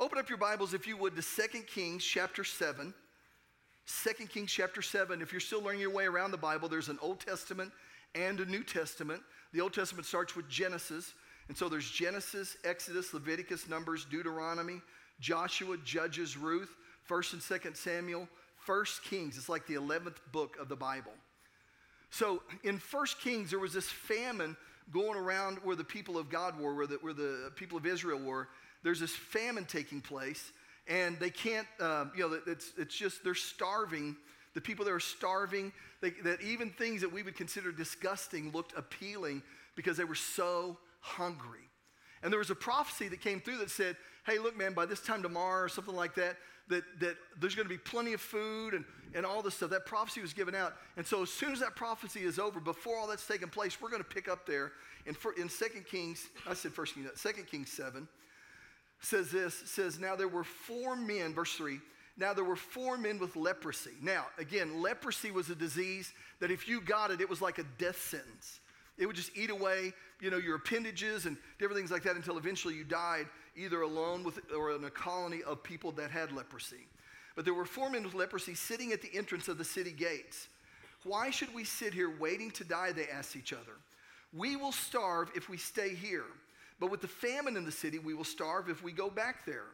Open up your Bibles, if you would, to 2 Kings chapter 7. 2 Kings chapter 7. If you're still learning your way around the Bible, there's an Old Testament and a New Testament. The Old Testament starts with Genesis. And so there's Genesis, Exodus, Leviticus, Numbers, Deuteronomy, Joshua, Judges, Ruth, 1st and 2nd Samuel, 1st Kings. It's like the 11th book of the Bible. So in 1st Kings, there was this famine going around where the people of God were, where the, where the people of Israel were. There's this famine taking place, and they can't, uh, you know, it's, it's just, they're starving. The people that are starving, they, that even things that we would consider disgusting looked appealing because they were so hungry. And there was a prophecy that came through that said, hey, look, man, by this time tomorrow or something like that, that, that there's going to be plenty of food and, and all this stuff. That prophecy was given out. And so as soon as that prophecy is over, before all that's taken place, we're going to pick up there in, in 2 Kings, I said 1 Kings, 2 Kings 7, says this, says, now there were four men, verse 3, now there were four men with leprosy. Now, again, leprosy was a disease that if you got it, it was like a death sentence. It would just eat away, you know, your appendages and different things like that until eventually you died, either alone with or in a colony of people that had leprosy. But there were four men with leprosy sitting at the entrance of the city gates. Why should we sit here waiting to die? They asked each other. We will starve if we stay here, but with the famine in the city, we will starve if we go back there.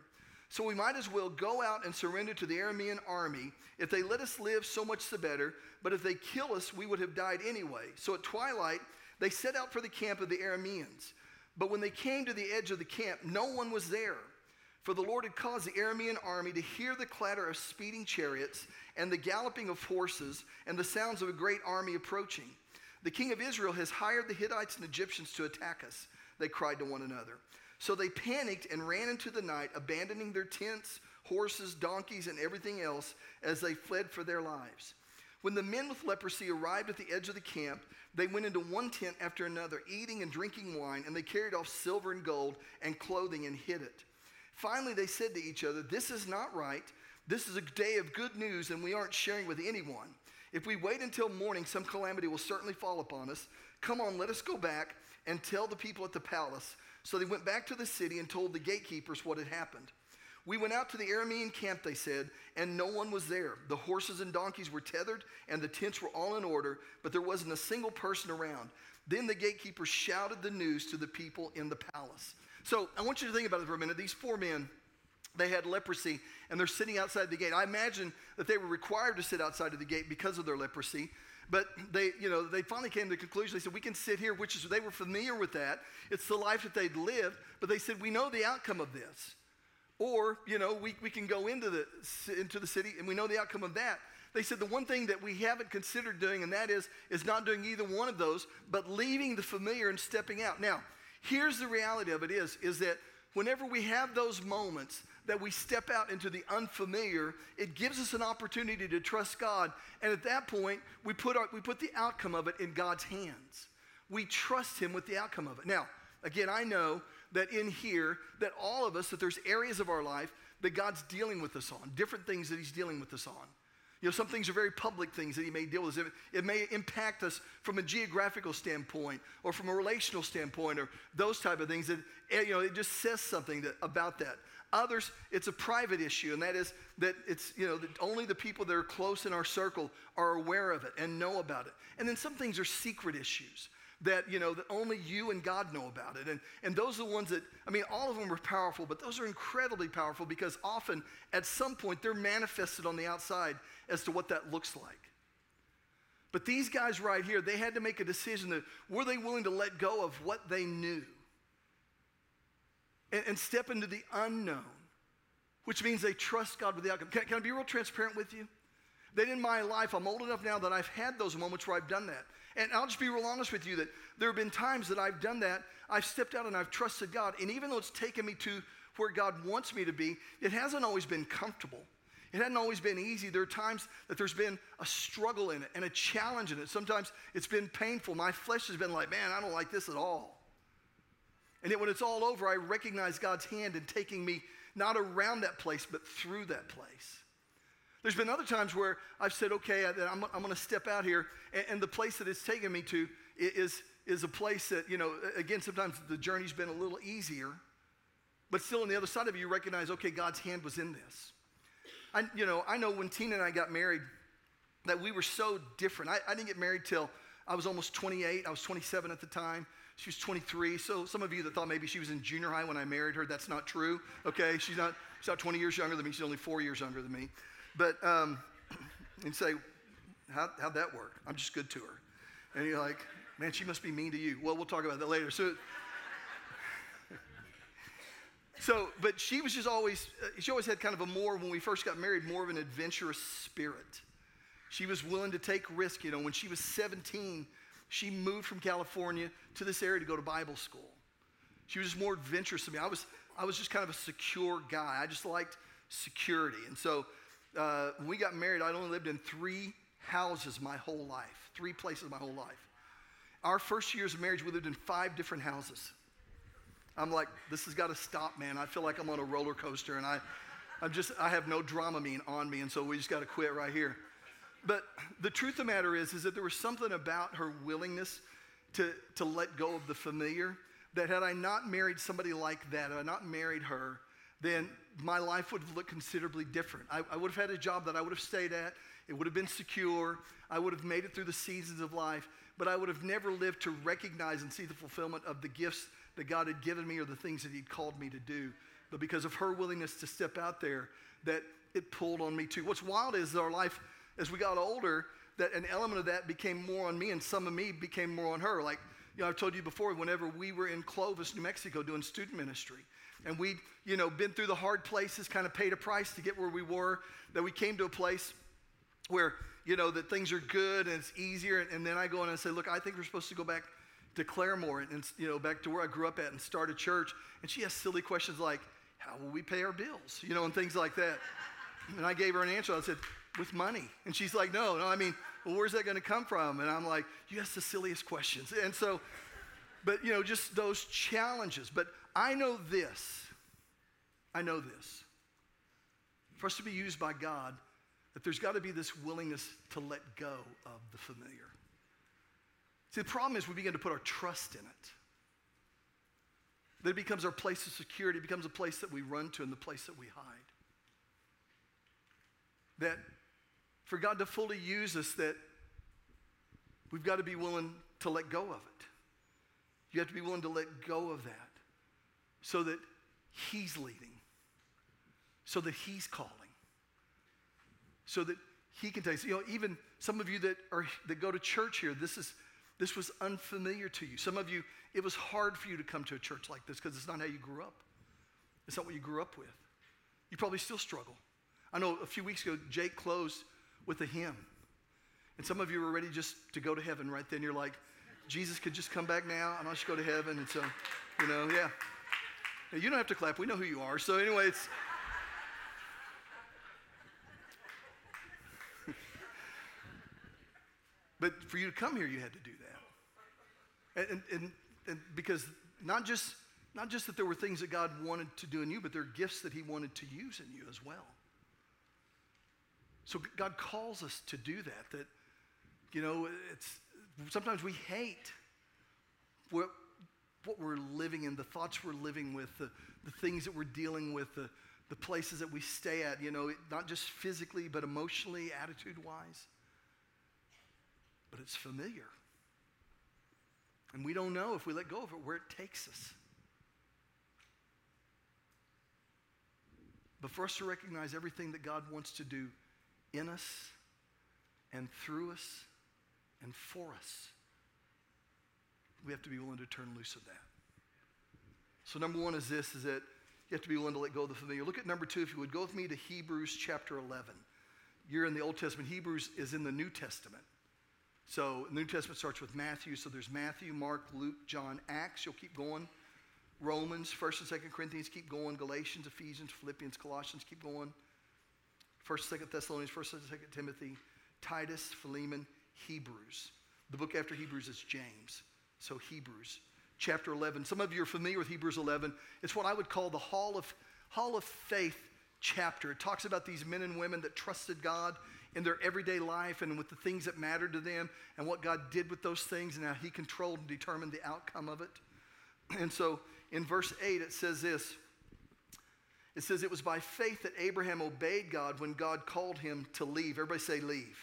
So we might as well go out and surrender to the Aramean army. If they let us live, so much the better. But if they kill us, we would have died anyway. So at twilight, they set out for the camp of the Arameans. But when they came to the edge of the camp, no one was there. For the Lord had caused the Aramean army to hear the clatter of speeding chariots and the galloping of horses and the sounds of a great army approaching. The king of Israel has hired the Hittites and Egyptians to attack us, they cried to one another. So they panicked and ran into the night, abandoning their tents, horses, donkeys, and everything else as they fled for their lives. When the men with leprosy arrived at the edge of the camp, they went into one tent after another, eating and drinking wine, and they carried off silver and gold and clothing and hid it. Finally, they said to each other, This is not right. This is a day of good news, and we aren't sharing with anyone. If we wait until morning, some calamity will certainly fall upon us. Come on, let us go back and tell the people at the palace. So they went back to the city and told the gatekeepers what had happened. We went out to the Aramean camp, they said, and no one was there. The horses and donkeys were tethered, and the tents were all in order, but there wasn't a single person around. Then the gatekeeper shouted the news to the people in the palace. So I want you to think about it for a minute. These four men, they had leprosy, and they're sitting outside the gate. I imagine that they were required to sit outside of the gate because of their leprosy. But they, you know, they finally came to the conclusion. They said, we can sit here, which is, they were familiar with that. It's the life that they'd lived. But they said, we know the outcome of this. Or, you know, we, we can go into the, into the city and we know the outcome of that. They said the one thing that we haven't considered doing, and that is, is not doing either one of those, but leaving the familiar and stepping out. Now, here's the reality of it is, is that whenever we have those moments that we step out into the unfamiliar, it gives us an opportunity to trust God. And at that point, we put, our, we put the outcome of it in God's hands. We trust Him with the outcome of it. Now, again, I know that in here, that all of us, that there's areas of our life that God's dealing with us on, different things that He's dealing with us on. You know, some things are very public things that He may deal with. It, may impact us from a geographical standpoint or from a relational standpoint or those type of things that, eh, you know, it just says something that, about that. Others, it's a private issue, and that is that it's, you know, that only the people that are close in our circle are aware of it and know about it. And then some things are secret issues that you know that only you and god know about it. And, and those are the ones that i mean all of them are powerful but those are incredibly powerful because often at some point they're manifested on the outside as to what that looks like. But these guys right here they had to make a decision that were they willing to let go of what they knew and, and step into the unknown which means they trust god with the outcome can, can i be real transparent with you that in my life i'm old enough now that i've had those moments where i've done that and I'll just be real honest with you that there have been times that I've done that. I've stepped out and I've trusted God. And even though it's taken me to where God wants me to be, it hasn't always been comfortable. It hasn't always been easy. There are times that there's been a struggle in it and a challenge in it. Sometimes it's been painful. My flesh has been like, man, I don't like this at all. And yet when it's all over, I recognize God's hand in taking me not around that place, but through that place. There's been other times where I've said, okay, I'm, I'm going to step out here, and, and, the place that it's taken me to is, is a place that, you know, again, sometimes the journey's been a little easier. But still, on the other side of you, you recognize, okay, God's hand was in this. I, you know, I know when Tina and I got married that we were so different. I, I didn't get married till I was almost 28. I was 27 at the time. She was 23. So some of you that thought maybe she was in junior high when I married her, that's not true. Okay, she's not. She's not 20 years younger than me. She's only four years younger than me. But um, and say, How, how'd that work? I'm just good to her. And you're like, man, she must be mean to you. Well, we'll talk about that later. So. So, but she was just always, uh, she always had kind of a more, when we first got married, more of an adventurous spirit. She was willing to take risk. You know, when she was 17, she moved from California to this area to go to Bible school. She was just more adventurous than me. I was, I was just kind of a secure guy. I just liked security. And so uh, when we got married, I only lived in three houses my whole life, three places my whole life. Our first years of marriage, we lived in five different houses. I'm like, this has got to stop, man. I feel like I'm on a roller coaster and I, I'm just, I have no Dramamine on me. And so we just got to quit right here. But the truth of the matter is, is that there was something about her willingness to, to let go of the familiar that had I not married somebody like that, had I not married her, then my life would have looked considerably different. I, I would have had a job that I would have stayed at. It would have been secure. I would have made it through the seasons of life, but I would have never lived to recognize and see the fulfillment of the gifts that God had given me or the things that He'd called me to do. But because of her willingness to step out there, that it pulled on me too. What's wild is our life as we got older, that an element of that became more on me and some of me became more on her. Like, you know, I've told you before, whenever we were in Clovis, New Mexico, doing student ministry, and we'd, you know, been through the hard places, kind of paid a price to get where we were, that we came to a place where, you know, that things are good and it's easier. And, then I go in and say, look, I think we're supposed to go back to Claremore and, and, you know, back to where I grew up at and start a church. And she has silly questions like, how will we pay our bills? You know, and things like that. And I gave her an answer. I said, with money. And she's like, no, no, I mean, well, where's that going to come from? And I'm like, you ask the silliest questions. And so, but you know, just those challenges. But I know this. I know this. For us to be used by God, that there's got to be this willingness to let go of the familiar. See, the problem is we begin to put our trust in it. That it becomes our place of security, it becomes a place that we run to and the place that we hide. That for God to fully use us, that we've got to be willing to let go of it. You have to be willing to let go of that so that He's leading, so that He's calling, so that He can take. You know, even some of you that are that go to church here, this is this was unfamiliar to you. Some of you, it was hard for you to come to a church like this because it's not how you grew up. It's not what you grew up with. You probably still struggle. I know a few weeks ago, Jake closed with a hymn. And some of you are ready just to go to heaven right then. You're like, Jesus could just come back now and I'll just go to heaven. And so, you know, yeah. You don't have to clap. We know who you are. So, anyway, it's. but for you to come here, you had to do that. And, and, and because not just, not just that there were things that God wanted to do in you, but there are gifts that He wanted to use in you as well. So God calls us to do that. That, you know, it's sometimes we hate what, what we're living in, the thoughts we're living with, the, the things that we're dealing with, the, the places that we stay at, you know, not just physically, but emotionally, attitude wise. But it's familiar. And we don't know if we let go of it where it takes us. But for us to recognize everything that God wants to do in us and through us and for us. We have to be willing to turn loose of that. So number one is this, is that you have to be willing to let go of the familiar. Look at number two, if you would. Go with me to Hebrews chapter 11. You're in the Old Testament. Hebrews is in the New Testament. So the New Testament starts with Matthew. So there's Matthew, Mark, Luke, John, Acts. You'll keep going. Romans, 1st and 2nd Corinthians, keep going. Galatians, Ephesians, Philippians, Colossians, keep going. First, Second Thessalonians, First, Second Timothy, Titus, Philemon, Hebrews. The book after Hebrews is James. So Hebrews, chapter 11. Some of you are familiar with Hebrews 11. It's what I would call the Hall of, Hall of Faith chapter. It talks about these men and women that trusted God in their everyday life and with the things that mattered to them and what God did with those things and how He controlled and determined the outcome of it. And so in verse 8, it says this It says it was by faith that Abraham obeyed God when God called him to leave. Everybody say, leave.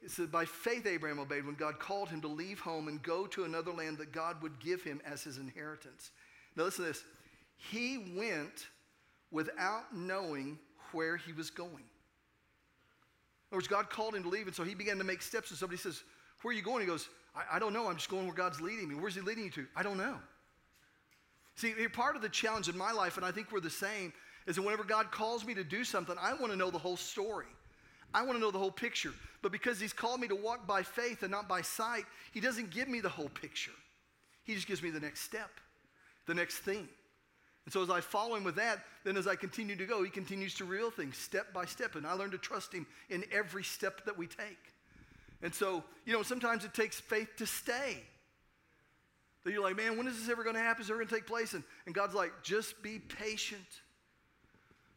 It says, by faith, Abraham obeyed when God called him to leave home and go to another land that God would give him as his inheritance. Now, listen to this. He went without knowing where he was going. In other words, God called him to leave, and so he began to make steps. And somebody says, Where are you going? He goes, I, I don't know. I'm just going where God's leading me. Where's he leading you to? I don't know. See, part of the challenge in my life, and I think we're the same, is that whenever God calls me to do something, I want to know the whole story. I want to know the whole picture. But because He's called me to walk by faith and not by sight, He doesn't give me the whole picture. He just gives me the next step, the next thing. And so as I follow Him with that, then as I continue to go, He continues to reveal things step by step. And I learn to trust Him in every step that we take. And so, you know, sometimes it takes faith to stay. That you're like, man, when is this ever going to happen? Is it ever going to take place? And, and God's like, just be patient.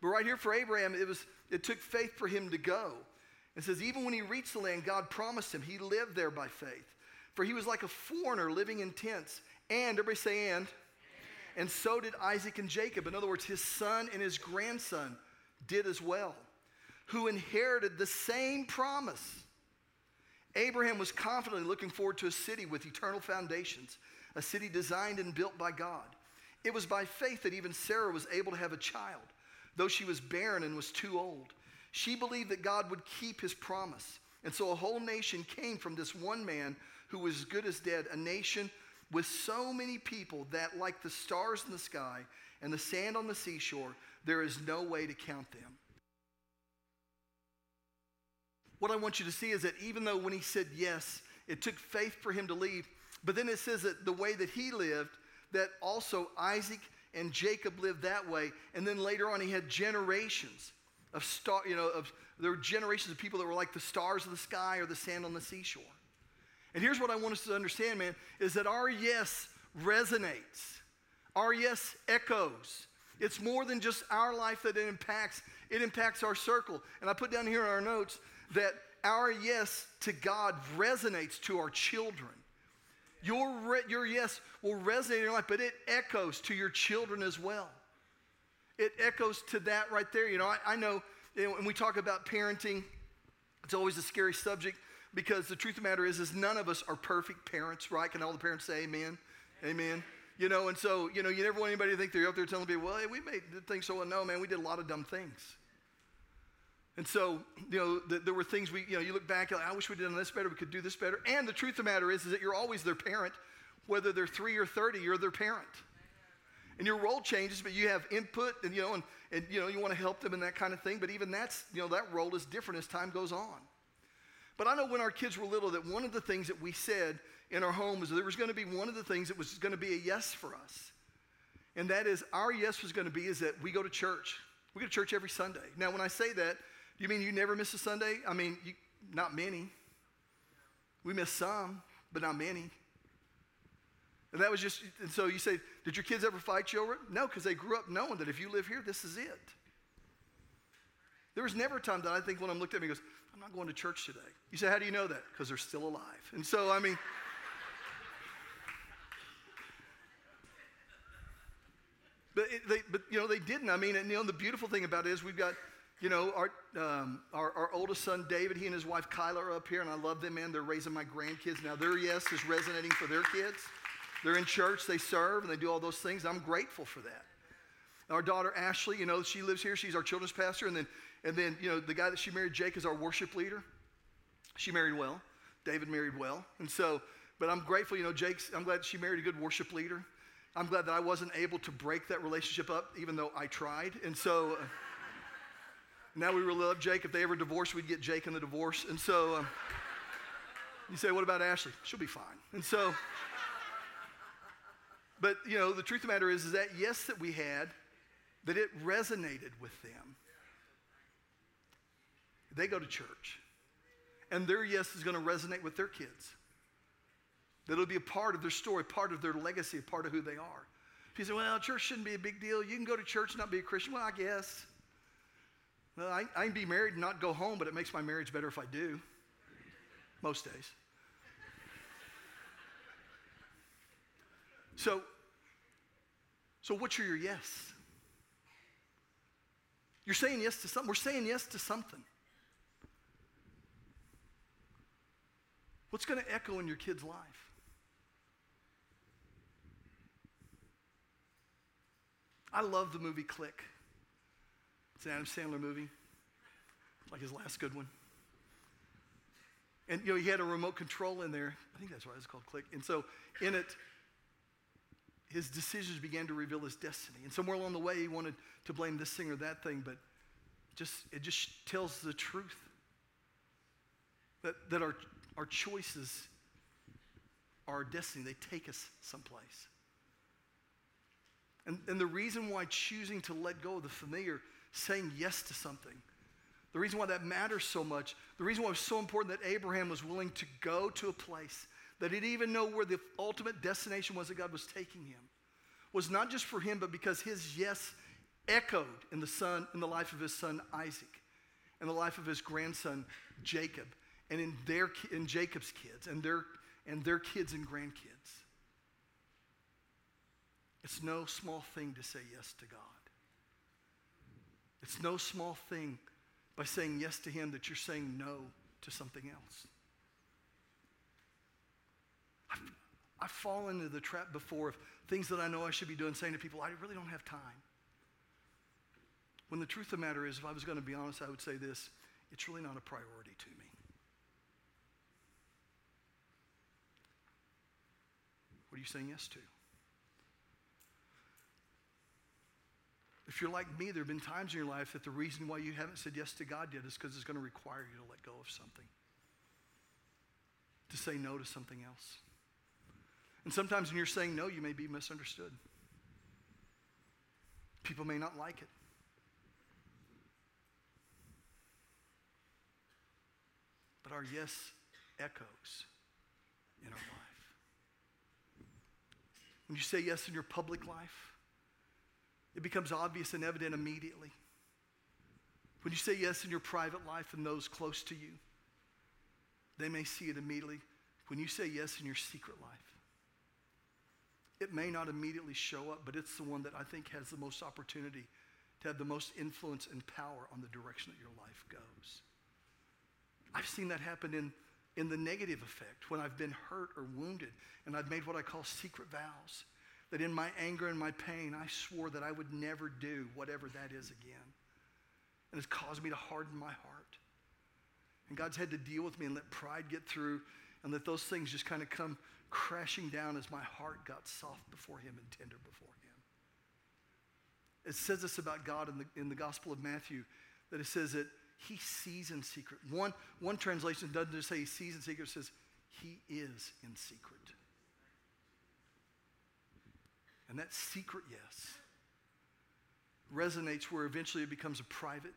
But right here for Abraham, it was it took faith for him to go. It says, even when he reached the land God promised him, he lived there by faith. For he was like a foreigner living in tents. And, everybody say, and. And so did Isaac and Jacob. In other words, his son and his grandson did as well, who inherited the same promise. Abraham was confidently looking forward to a city with eternal foundations a city designed and built by God. It was by faith that even Sarah was able to have a child, though she was barren and was too old. She believed that God would keep his promise. And so a whole nation came from this one man who was as good as dead, a nation with so many people that, like the stars in the sky and the sand on the seashore, there is no way to count them. What I want you to see is that even though when he said yes, it took faith for him to leave, but then it says that the way that he lived, that also Isaac and Jacob lived that way. And then later on, he had generations of star, you know, of there were generations of people that were like the stars of the sky or the sand on the seashore. And here's what I want us to understand, man, is that our yes resonates. Our yes echoes. It's more than just our life that it impacts, it impacts our circle. And I put down here in our notes that our yes to God resonates to our children. Your, re- your yes will resonate in your life, but it echoes to your children as well. It echoes to that right there. You know, I, I know you know, when we talk about parenting, it's always a scary subject because the truth of the matter is, is none of us are perfect parents, right? Can all the parents say amen? Amen. You know, and so, you know, you never want anybody to think they're out there telling people, well, hey, we made things so well. No, man, we did a lot of dumb things. And so, you know, the, there were things we, you know, you look back, like, I wish we'd done this better, we could do this better. And the truth of the matter is, is that you're always their parent, whether they're three or 30, you're their parent. And your role changes, but you have input and, you know, and, and you know, you want to help them and that kind of thing. But even that's, you know, that role is different as time goes on. But I know when our kids were little that one of the things that we said in our home was there was going to be one of the things that was going to be a yes for us. And that is our yes was going to be is that we go to church. We go to church every Sunday. Now, when I say that, you mean you never miss a Sunday? I mean, you, not many. We miss some, but not many. And that was just, and so you say, did your kids ever fight it? No, because they grew up knowing that if you live here, this is it. There was never a time that I think when I'm looked at me, goes, I'm not going to church today. You say, how do you know that? Because they're still alive. And so, I mean, but, it, they, but you know, they didn't. I mean, and you know, the beautiful thing about it is we've got you know, our, um, our, our, oldest son, David, he and his wife, Kyla, are up here, and I love them, man. They're raising my grandkids. Now, their yes is resonating for their kids. They're in church, they serve, and they do all those things. I'm grateful for that. Our daughter, Ashley, you know, she lives here. She's our children's pastor. And then, and then, you know, the guy that she married, Jake, is our worship leader. She married well. David married well. And so, but I'm grateful, you know, Jake's, I'm glad she married a good worship leader. I'm glad that I wasn't able to break that relationship up, even though I tried. And so, uh, now we really love Jake. If they ever divorce, we'd get Jake in the divorce. And so um, you say, what about Ashley? She'll be fine. And so, but you know, the truth of the matter is, is that yes that we had, that it resonated with them. They go to church. And their yes is going to resonate with their kids. That'll be a part of their story, part of their legacy, part of who they are. If you say, well, church shouldn't be a big deal. You can go to church and not be a Christian. Well, I guess. I, I can be married and not go home, but it makes my marriage better if I do. Most days. So, so what's your yes? You're saying yes to something. We're saying yes to something. What's going to echo in your kid's life? I love the movie Click. It's an Adam Sandler movie, like his last good one. And you know, he had a remote control in there. I think that's why it's called Click. And so in it, his decisions began to reveal his destiny. And somewhere along the way, he wanted to blame this thing or that thing, but just it just tells the truth. That, that our, our choices are our destiny. They take us someplace. And, and the reason why choosing to let go of the familiar, saying yes to something, the reason why that matters so much, the reason why it's so important that Abraham was willing to go to a place that he didn't even know where the ultimate destination was that God was taking him, was not just for him, but because his yes echoed in the son, in the life of his son Isaac, in the life of his grandson Jacob, and in their in Jacob's kids and their and their kids and grandkids. It's no small thing to say yes to God. It's no small thing by saying yes to Him that you're saying no to something else. I've, I've fallen into the trap before of things that I know I should be doing, saying to people, I really don't have time. When the truth of the matter is, if I was going to be honest, I would say this it's really not a priority to me. What are you saying yes to? If you're like me, there have been times in your life that the reason why you haven't said yes to God yet is because it's going to require you to let go of something, to say no to something else. And sometimes when you're saying no, you may be misunderstood. People may not like it. But our yes echoes in our life. When you say yes in your public life, it becomes obvious and evident immediately. When you say yes in your private life and those close to you, they may see it immediately. When you say yes in your secret life, it may not immediately show up, but it's the one that I think has the most opportunity to have the most influence and power on the direction that your life goes. I've seen that happen in, in the negative effect when I've been hurt or wounded and I've made what I call secret vows that in my anger and my pain, I swore that I would never do whatever that is again. And it's caused me to harden my heart. And God's had to deal with me and let pride get through and let those things just kind of come crashing down as my heart got soft before Him and tender before Him. It says this about God in the, in the Gospel of Matthew that it says that He sees in secret. One, one translation doesn't just say He sees in secret, it says He is in secret. And that secret yes resonates where eventually it becomes a private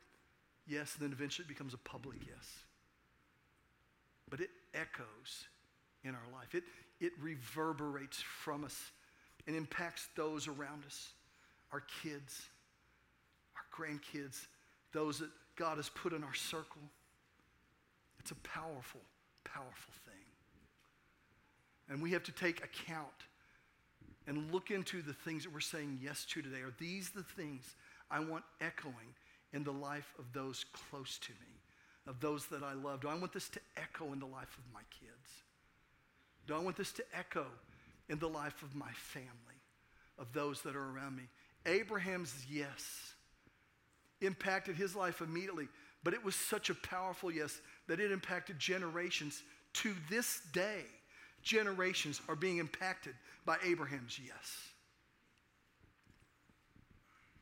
yes, and then eventually it becomes a public yes. But it echoes in our life, it, it reverberates from us and impacts those around us our kids, our grandkids, those that God has put in our circle. It's a powerful, powerful thing. And we have to take account and look into the things that we're saying yes to today. Are these the things I want echoing in the life of those close to me, of those that I love? Do I want this to echo in the life of my kids? Do I want this to echo in the life of my family, of those that are around me? Abraham's yes impacted his life immediately, but it was such a powerful yes that it impacted generations to this day generations are being impacted by Abraham's yes.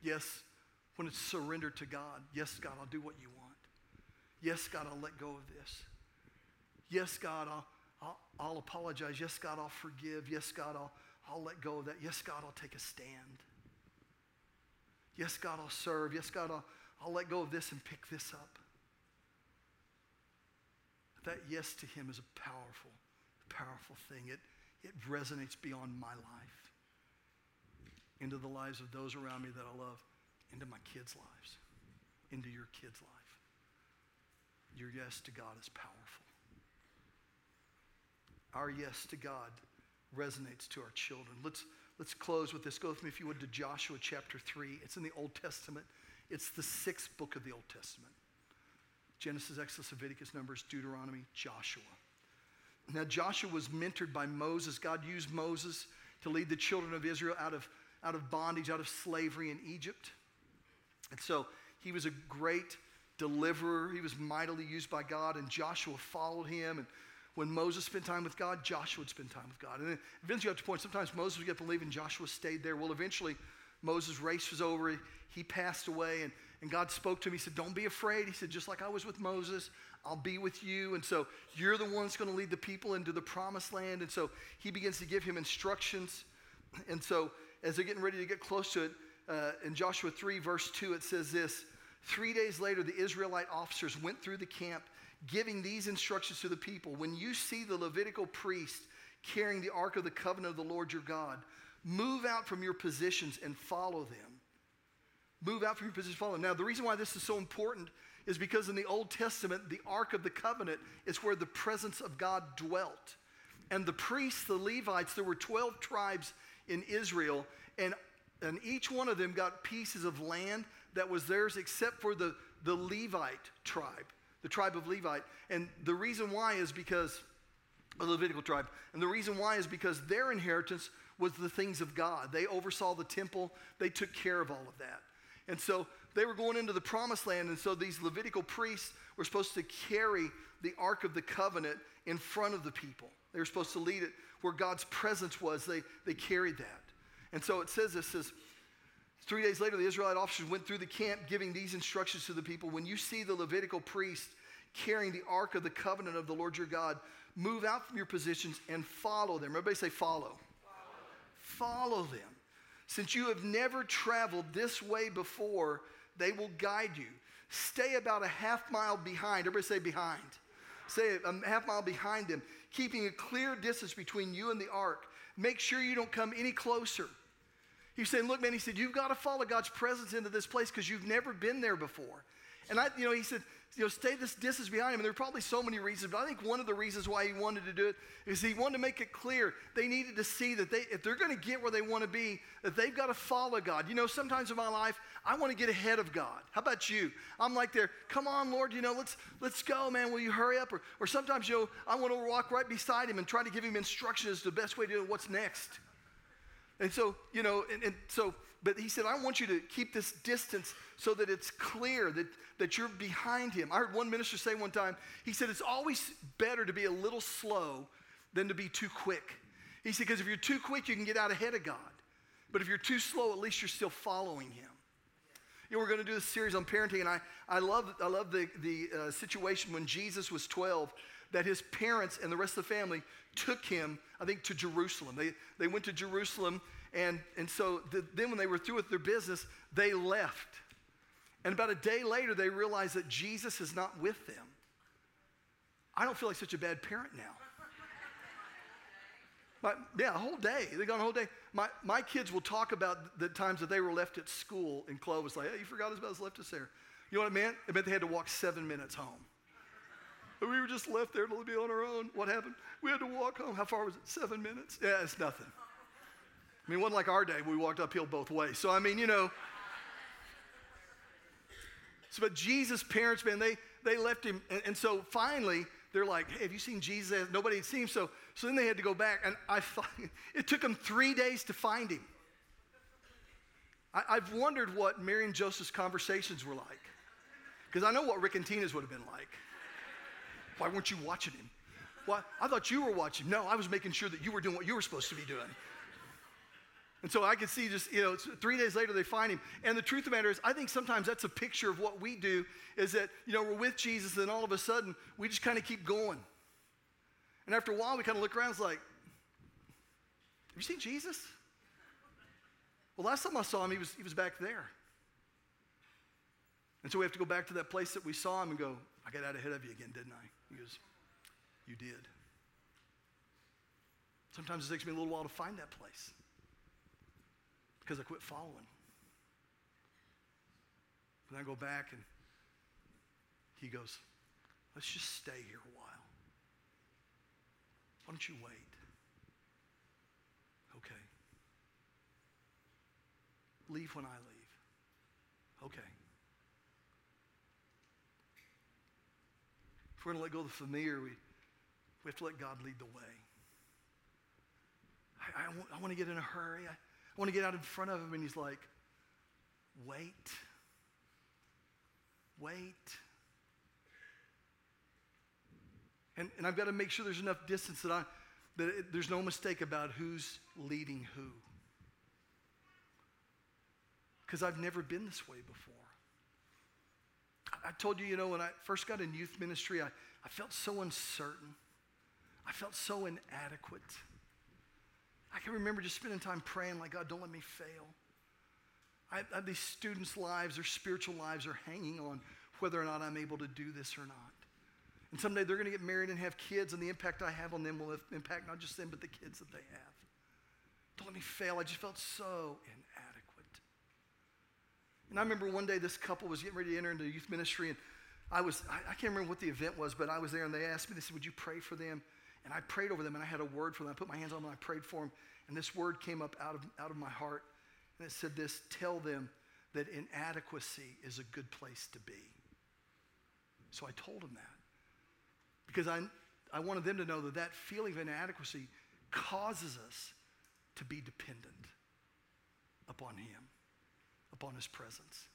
Yes, when it's surrendered to God. Yes, God, I'll do what you want. Yes, God, I'll let go of this. Yes, God, I'll, I'll, I'll apologize. Yes, God, I'll forgive. Yes, God, I'll, I'll let go of that. Yes, God, I'll take a stand. Yes, God, I'll serve. Yes, God, I'll, I'll let go of this and pick this up. That yes to Him is a powerful powerful thing. It, it resonates beyond my life, into the lives of those around me that I love, into my kids' lives, into your kids' life. Your yes to God is powerful. Our yes to God resonates to our children. Let's, let's close with this. Go with me, if you would, to Joshua chapter 3. It's in the Old Testament. It's the sixth book of the Old Testament Genesis, Exodus, Leviticus, Numbers, Deuteronomy, Joshua. Now, Joshua was mentored by Moses. God used Moses to lead the children of Israel out of, out of bondage, out of slavery in Egypt. And so he was a great deliverer. He was mightily used by God, and Joshua followed him. And when Moses spent time with God, Joshua would spend time with God. And then eventually, have to point, sometimes Moses would get to leave and Joshua stayed there. Well, eventually, Moses' race was over. He passed away, and, and God spoke to him. He said, Don't be afraid. He said, Just like I was with Moses, I'll be with you. And so you're the one that's going to lead the people into the promised land. And so he begins to give him instructions. And so as they're getting ready to get close to it, uh, in Joshua 3, verse 2, it says this Three days later, the Israelite officers went through the camp, giving these instructions to the people When you see the Levitical priest carrying the ark of the covenant of the Lord your God, move out from your positions and follow them. Move out from your position, follow them. Now, the reason why this is so important is because in the Old Testament, the Ark of the Covenant is where the presence of God dwelt. And the priests, the Levites, there were 12 tribes in Israel, and, and each one of them got pieces of land that was theirs except for the, the Levite tribe, the tribe of Levite. And the reason why is because, the Levitical tribe, and the reason why is because their inheritance was the things of God. They oversaw the temple, they took care of all of that. And so they were going into the promised land, and so these Levitical priests were supposed to carry the Ark of the Covenant in front of the people. They were supposed to lead it where God's presence was. They, they carried that. And so it says this says, Three days later, the Israelite officers went through the camp giving these instructions to the people When you see the Levitical priest carrying the ark of the covenant of the Lord your God, move out from your positions and follow them. Everybody say, follow. Follow, follow them. Since you have never traveled this way before, they will guide you. Stay about a half mile behind. Everybody say behind. Say a half mile behind them, keeping a clear distance between you and the ark. Make sure you don't come any closer. He's saying, look, man, he said, you've got to follow God's presence into this place because you've never been there before. And I, you know, he said, you know, stay this distance behind him. And there are probably so many reasons, but I think one of the reasons why he wanted to do it is he wanted to make it clear they needed to see that they, if they're going to get where they want to be, that they've got to follow God. You know, sometimes in my life, I want to get ahead of God. How about you? I'm like there, come on, Lord, you know, let's let's go, man. Will you hurry up? Or, or sometimes, you know, I want to walk right beside him and try to give him instructions the best way to do what's next. And so, you know, and, and so but he said, I want you to keep this distance so that it's clear that, that you're behind him. I heard one minister say one time, he said, it's always better to be a little slow than to be too quick. He said, because if you're too quick, you can get out ahead of God. But if you're too slow, at least you're still following him. You know, we're going to do this series on parenting, and I, I love, I love the, the uh, situation when Jesus was 12 that his parents and the rest of the family took him, I think, to Jerusalem. They, they went to Jerusalem and, and so the, then when they were through with their business, they left. And about a day later, they realized that Jesus is not with them. I don't feel like such a bad parent now. But yeah, a whole day. They gone a whole day. My, my kids will talk about the times that they were left at school and Clovis, like, hey, you forgot us left us there. You know what it meant? It meant they had to walk seven minutes home. we were just left there to be on our own. What happened? We had to walk home. How far was it? Seven minutes? Yeah, it's nothing. I mean, it wasn't like our day, we walked uphill both ways. So, I mean, you know. So, but Jesus' parents, man, they, they left him. And, and so finally, they're like, hey, have you seen Jesus? Nobody had seen him. So, so then they had to go back. And I it took them three days to find him. I, I've wondered what Mary and Joseph's conversations were like. Because I know what Rick and Tina's would have been like. Why weren't you watching him? Why? I thought you were watching. No, I was making sure that you were doing what you were supposed to be doing. And so I could see just, you know, three days later they find him. And the truth of the matter is, I think sometimes that's a picture of what we do is that, you know, we're with Jesus and all of a sudden we just kind of keep going. And after a while we kind of look around, it's like, have you seen Jesus? Well, last time I saw him, he was, he was back there. And so we have to go back to that place that we saw him and go, I got out ahead of you again, didn't I? He goes, You did. Sometimes it takes me a little while to find that place because I quit following. And I go back and he goes, Let's just stay here a while. Why don't you wait? Okay. Leave when I leave. Okay. If we're going to let go of the familiar, we, we have to let God lead the way. I, I, I want to get in a hurry. I, want to get out in front of him, and he's like, wait, wait. And, and I've got to make sure there's enough distance that, I, that it, there's no mistake about who's leading who. Because I've never been this way before. I, I told you, you know, when I first got in youth ministry, I, I felt so uncertain. I felt so inadequate. I can remember just spending time praying, like, God, don't let me fail. I, I, these students' lives, their spiritual lives are hanging on whether or not I'm able to do this or not. And someday they're going to get married and have kids, and the impact I have on them will impact not just them, but the kids that they have. Don't let me fail. I just felt so inadequate. And I remember one day this couple was getting ready to enter into youth ministry, and I was, I, I can't remember what the event was, but I was there, and they asked me, they said, Would you pray for them? And I prayed over them, and I had a word for them. I put my hands on them, and I prayed for them, and this word came up out of, out of my heart, and it said this Tell them that inadequacy is a good place to be. So I told them that because I, I wanted them to know that that feeling of inadequacy causes us to be dependent upon Him, upon His presence.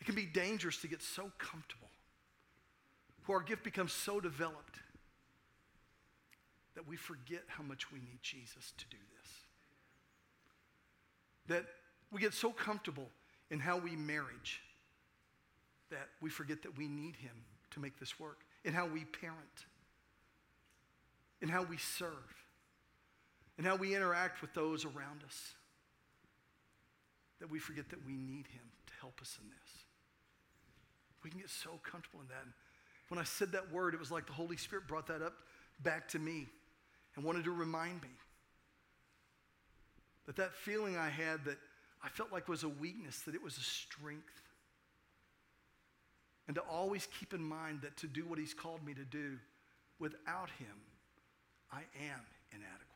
It can be dangerous to get so comfortable, where our gift becomes so developed that we forget how much we need Jesus to do this. That we get so comfortable in how we marriage that we forget that we need Him to make this work in how we parent, in how we serve, in how we interact with those around us. That we forget that we need Him to help us in this. We can get so comfortable in that. When I said that word, it was like the Holy Spirit brought that up back to me and wanted to remind me that that feeling I had that I felt like was a weakness, that it was a strength. And to always keep in mind that to do what He's called me to do, without Him, I am inadequate.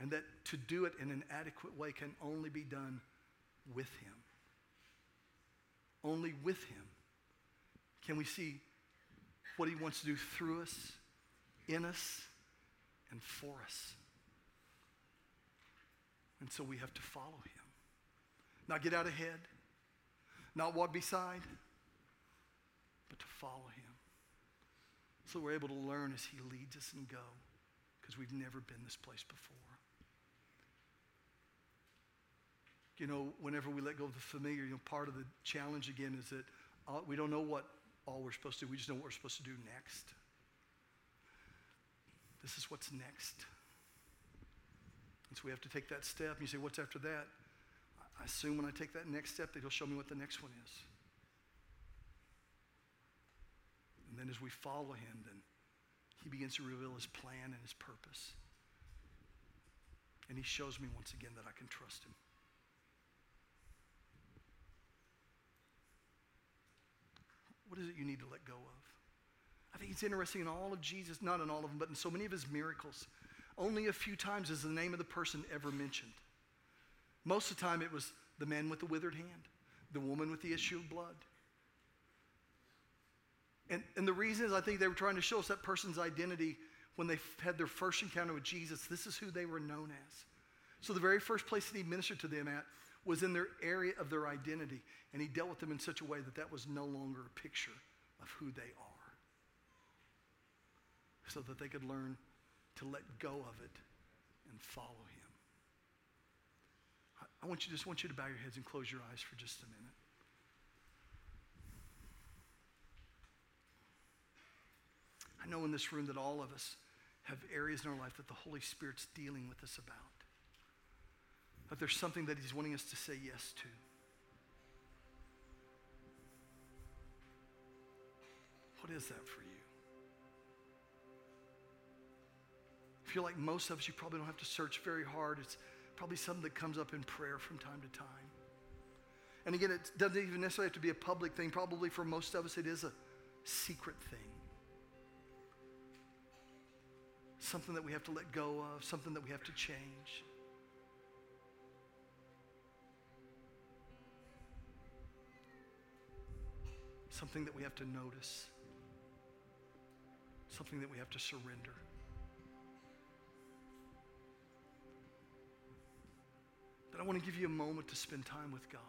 And that to do it in an adequate way can only be done with Him. Only with Him can we see what He wants to do through us, in us, and for us. And so we have to follow Him. Not get out ahead not walk beside, but to follow him. So we're able to learn as he leads us and go because we've never been this place before. You know, whenever we let go of the familiar, you know, part of the challenge again is that all, we don't know what all we're supposed to do. We just know what we're supposed to do next. This is what's next. And so we have to take that step. And you say, what's after that? I assume when I take that next step that he'll show me what the next one is. And then as we follow him, then he begins to reveal his plan and his purpose. And he shows me once again that I can trust him. What is it you need to let go of? I think it's interesting in all of Jesus, not in all of them, but in so many of his miracles. Only a few times is the name of the person ever mentioned. Most of the time, it was the man with the withered hand, the woman with the issue of blood. And, and the reason is, I think they were trying to show us that person's identity when they had their first encounter with Jesus. This is who they were known as. So, the very first place that he ministered to them at was in their area of their identity. And he dealt with them in such a way that that was no longer a picture of who they are. So that they could learn to let go of it and follow him. I want you just want you to bow your heads and close your eyes for just a minute. I know in this room that all of us have areas in our life that the Holy Spirit's dealing with us about. That there's something that He's wanting us to say yes to. What is that for You're like most of us, you probably don't have to search very hard. It's probably something that comes up in prayer from time to time. And again, it doesn't even necessarily have to be a public thing. Probably for most of us, it is a secret thing. Something that we have to let go of, something that we have to change. something that we have to notice, something that we have to surrender. But I want to give you a moment to spend time with God.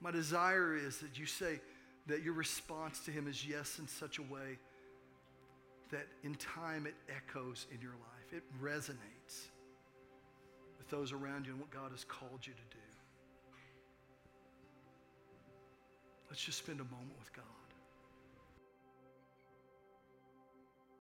My desire is that you say that your response to Him is yes in such a way that in time it echoes in your life, it resonates with those around you and what God has called you to do. Let's just spend a moment with God.